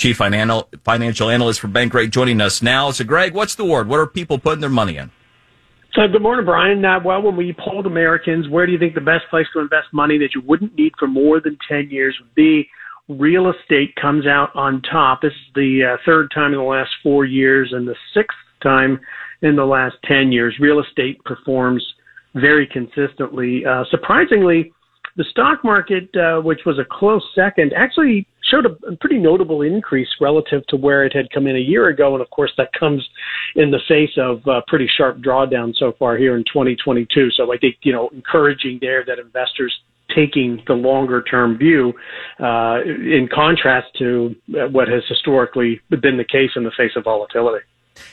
chief financial analyst for Bankrate, joining us now. So, Greg, what's the word? What are people putting their money in? So, good morning, Brian. Uh, well, when we polled Americans, where do you think the best place to invest money that you wouldn't need for more than 10 years would be? Real estate comes out on top. This is the uh, third time in the last four years and the sixth time in the last 10 years. Real estate performs very consistently. Uh, surprisingly, the stock market, uh, which was a close second, actually showed a, a pretty notable increase relative to where it had come in a year ago. And of course, that comes in the face of uh, pretty sharp drawdown so far here in 2022. So I think, you know, encouraging there that investors taking the longer term view uh, in contrast to what has historically been the case in the face of volatility.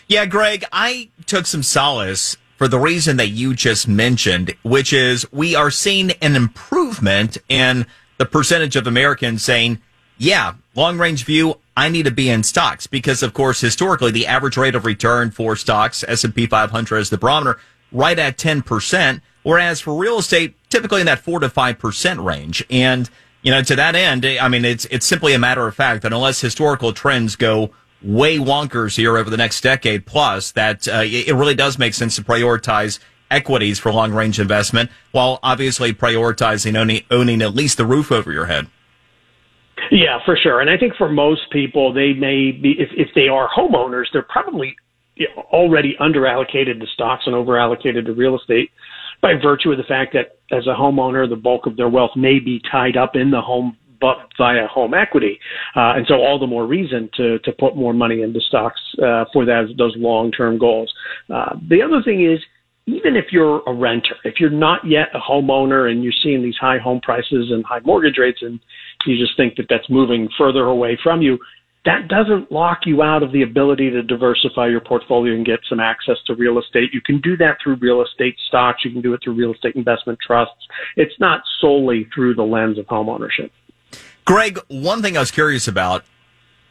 Yeah, Greg, I took some solace for the reason that you just mentioned, which is we are seeing an improvement in the percentage of Americans saying, yeah, long range view, I need to be in stocks because of course, historically, the average rate of return for stocks, S&P 500 as the barometer, right at 10%. Whereas for real estate, typically in that four to 5% range. And, you know, to that end, I mean, it's, it's simply a matter of fact that unless historical trends go way wonkers here over the next decade plus that uh, it really does make sense to prioritize equities for long range investment while obviously prioritizing owning, owning at least the roof over your head. Yeah, for sure. And I think for most people, they may be, if, if they are homeowners, they're probably already underallocated to stocks and overallocated to real estate by virtue of the fact that as a homeowner, the bulk of their wealth may be tied up in the home but via home equity. Uh, and so all the more reason to, to put more money into stocks uh, for that, those long-term goals. Uh, the other thing is, even if you're a renter, if you're not yet a homeowner and you're seeing these high home prices and high mortgage rates and you just think that that's moving further away from you, that doesn't lock you out of the ability to diversify your portfolio and get some access to real estate. You can do that through real estate stocks. You can do it through real estate investment trusts. It's not solely through the lens of homeownership. Greg, one thing I was curious about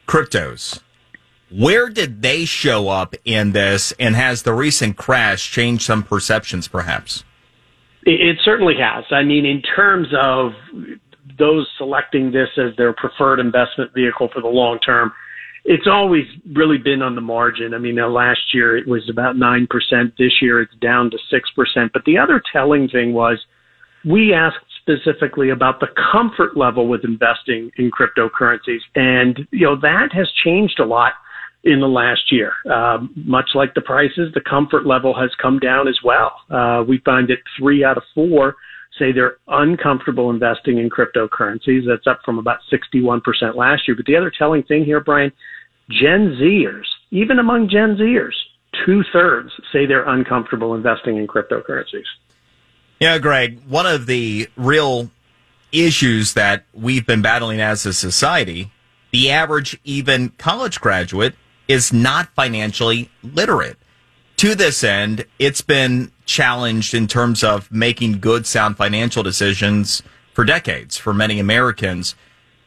cryptos. Where did they show up in this, and has the recent crash changed some perceptions, perhaps? It, certainly has. I mean, in terms of those selecting this as their preferred investment vehicle for the long term, it's always really been on the margin. I mean, last year it was about 9%. This year it's down to 6%. But the other telling thing was we asked specifically about the comfort level with investing in cryptocurrencies. And, you know, that has changed a lot in the last year. Um, much like the prices, the comfort level has come down as well. Uh, we find that three out of four say they're uncomfortable investing in cryptocurrencies. That's up from about 61% last year. But the other telling thing here, Brian, Gen Zers, even among Gen Zers, two thirds say they're uncomfortable investing in cryptocurrencies. Yeah, Greg, one of the real issues that we've been battling as a society, the average even college graduate is not financially literate. To this end, it's been challenged in terms of making good, sound financial decisions for decades for many Americans.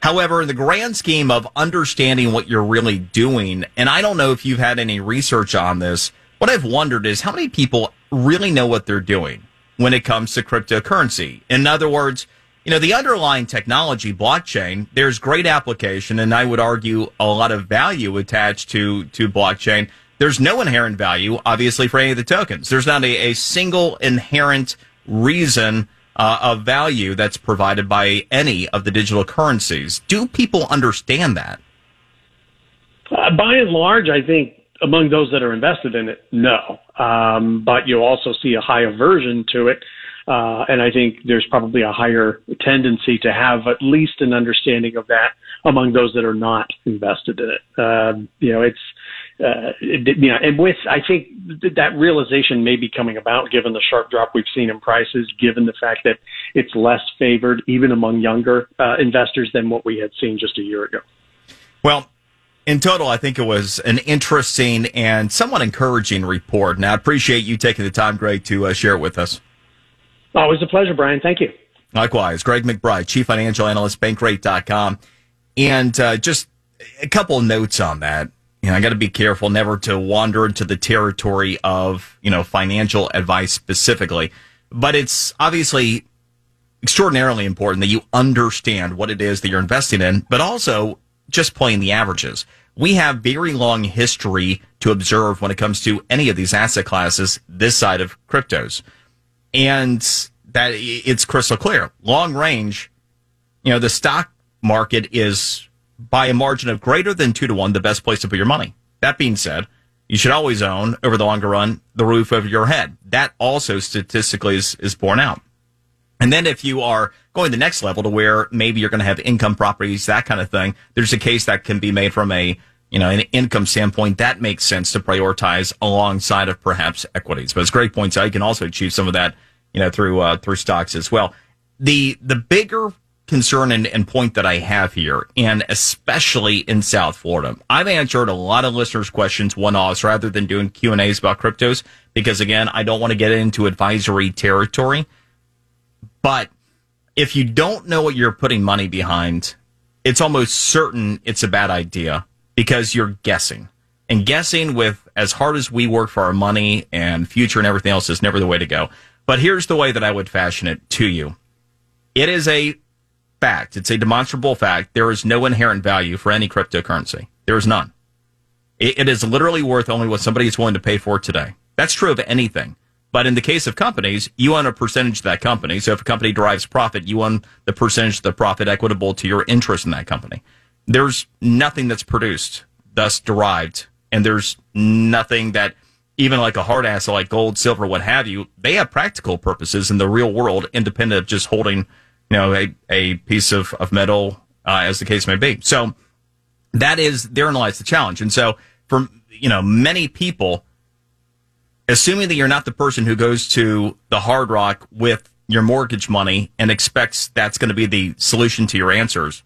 However, in the grand scheme of understanding what you're really doing, and I don't know if you've had any research on this, what I've wondered is how many people really know what they're doing when it comes to cryptocurrency. In other words, you know, the underlying technology, blockchain, there's great application, and I would argue a lot of value attached to, to blockchain. There's no inherent value, obviously, for any of the tokens. There's not a, a single inherent reason uh, of value that's provided by any of the digital currencies. Do people understand that? Uh, by and large, I think among those that are invested in it, no. Um, but you also see a high aversion to it. Uh, and I think there's probably a higher tendency to have at least an understanding of that among those that are not invested in it. Um, you know, it's, uh, it, you know, and with, I think that realization may be coming about given the sharp drop we've seen in prices, given the fact that it's less favored even among younger uh, investors than what we had seen just a year ago. Well, in total, I think it was an interesting and somewhat encouraging report. Now, I appreciate you taking the time, Greg, to uh, share it with us. Always a pleasure, Brian. Thank you. Likewise, Greg McBride, Chief Financial Analyst, Bankrate.com. And uh, just a couple notes on that. You know, I got to be careful never to wander into the territory of, you know, financial advice specifically. But it's obviously extraordinarily important that you understand what it is that you're investing in, but also just playing the averages. We have very long history to observe when it comes to any of these asset classes this side of cryptos. And that it's crystal clear. Long range, you know, the stock market is by a margin of greater than two to one the best place to put your money. That being said, you should always own over the longer run the roof over your head. That also statistically is, is borne out. And then if you are going the next level to where maybe you're going to have income properties, that kind of thing, there's a case that can be made from a, you know, an income standpoint. That makes sense to prioritize alongside of perhaps equities. But it's Greg points out. You can also achieve some of that, you know, through, uh, through stocks as well. The, the bigger concern and, and, point that I have here, and especially in South Florida, I've answered a lot of listeners' questions one-offs rather than doing Q and A's about cryptos because again, I don't want to get into advisory territory. But if you don't know what you're putting money behind, it's almost certain it's a bad idea because you're guessing. And guessing with as hard as we work for our money and future and everything else is never the way to go. But here's the way that I would fashion it to you. It is a fact. It's a demonstrable fact. There is no inherent value for any cryptocurrency. There is none. it, it is literally worth only what somebody is willing to pay for today. That's true of anything. But in the case of companies, you own a percentage of that company. So if a company derives profit, you own the percentage of the profit equitable to your interest in that company. There's nothing that's produced, thus derived, and there's nothing that even like a hard asset like gold, silver, what have you, they have practical purposes in the real world, independent of just holding, you know, a, a piece of, of metal, uh, as the case may be. So that is, therein lies the challenge. And so for, you know, many people, assuming that you're not the person who goes to the hard rock with your mortgage money and expects that's going to be the solution to your answers,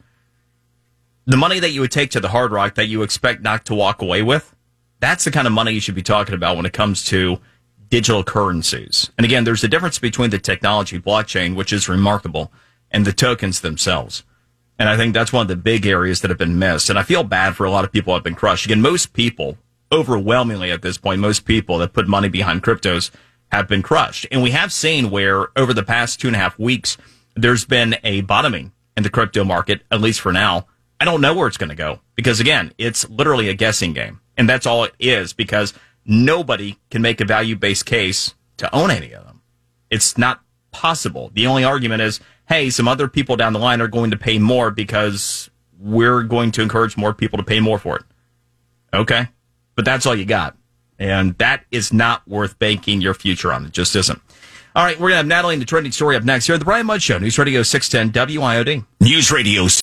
the money that you would take to the hard rock that you expect not to walk away with, that's the kind of money you should be talking about when it comes to digital currencies. And again, there's a difference between the technology blockchain, which is remarkable, and the tokens themselves. And I think that's one of the big areas that have been missed. And I feel bad for a lot of people who have been crushed. Again, most people overwhelmingly at this point, most people that put money behind cryptos have been crushed. And we have seen where over the past two and a half weeks, there's been a bottoming in the crypto market, at least for now. I don't know where it's going to go because again, it's literally a guessing game. And that's all it is because nobody can make a value based case to own any of them. It's not possible. The only argument is, hey, some other people down the line are going to pay more because we're going to encourage more people to pay more for it. Okay but that's all you got. And that is not worth banking your future on. It just isn't. All right, we're going to have Natalie in the trending story up next here. At the Brian Mudd Show, News Radio 610 WIOD. News Radio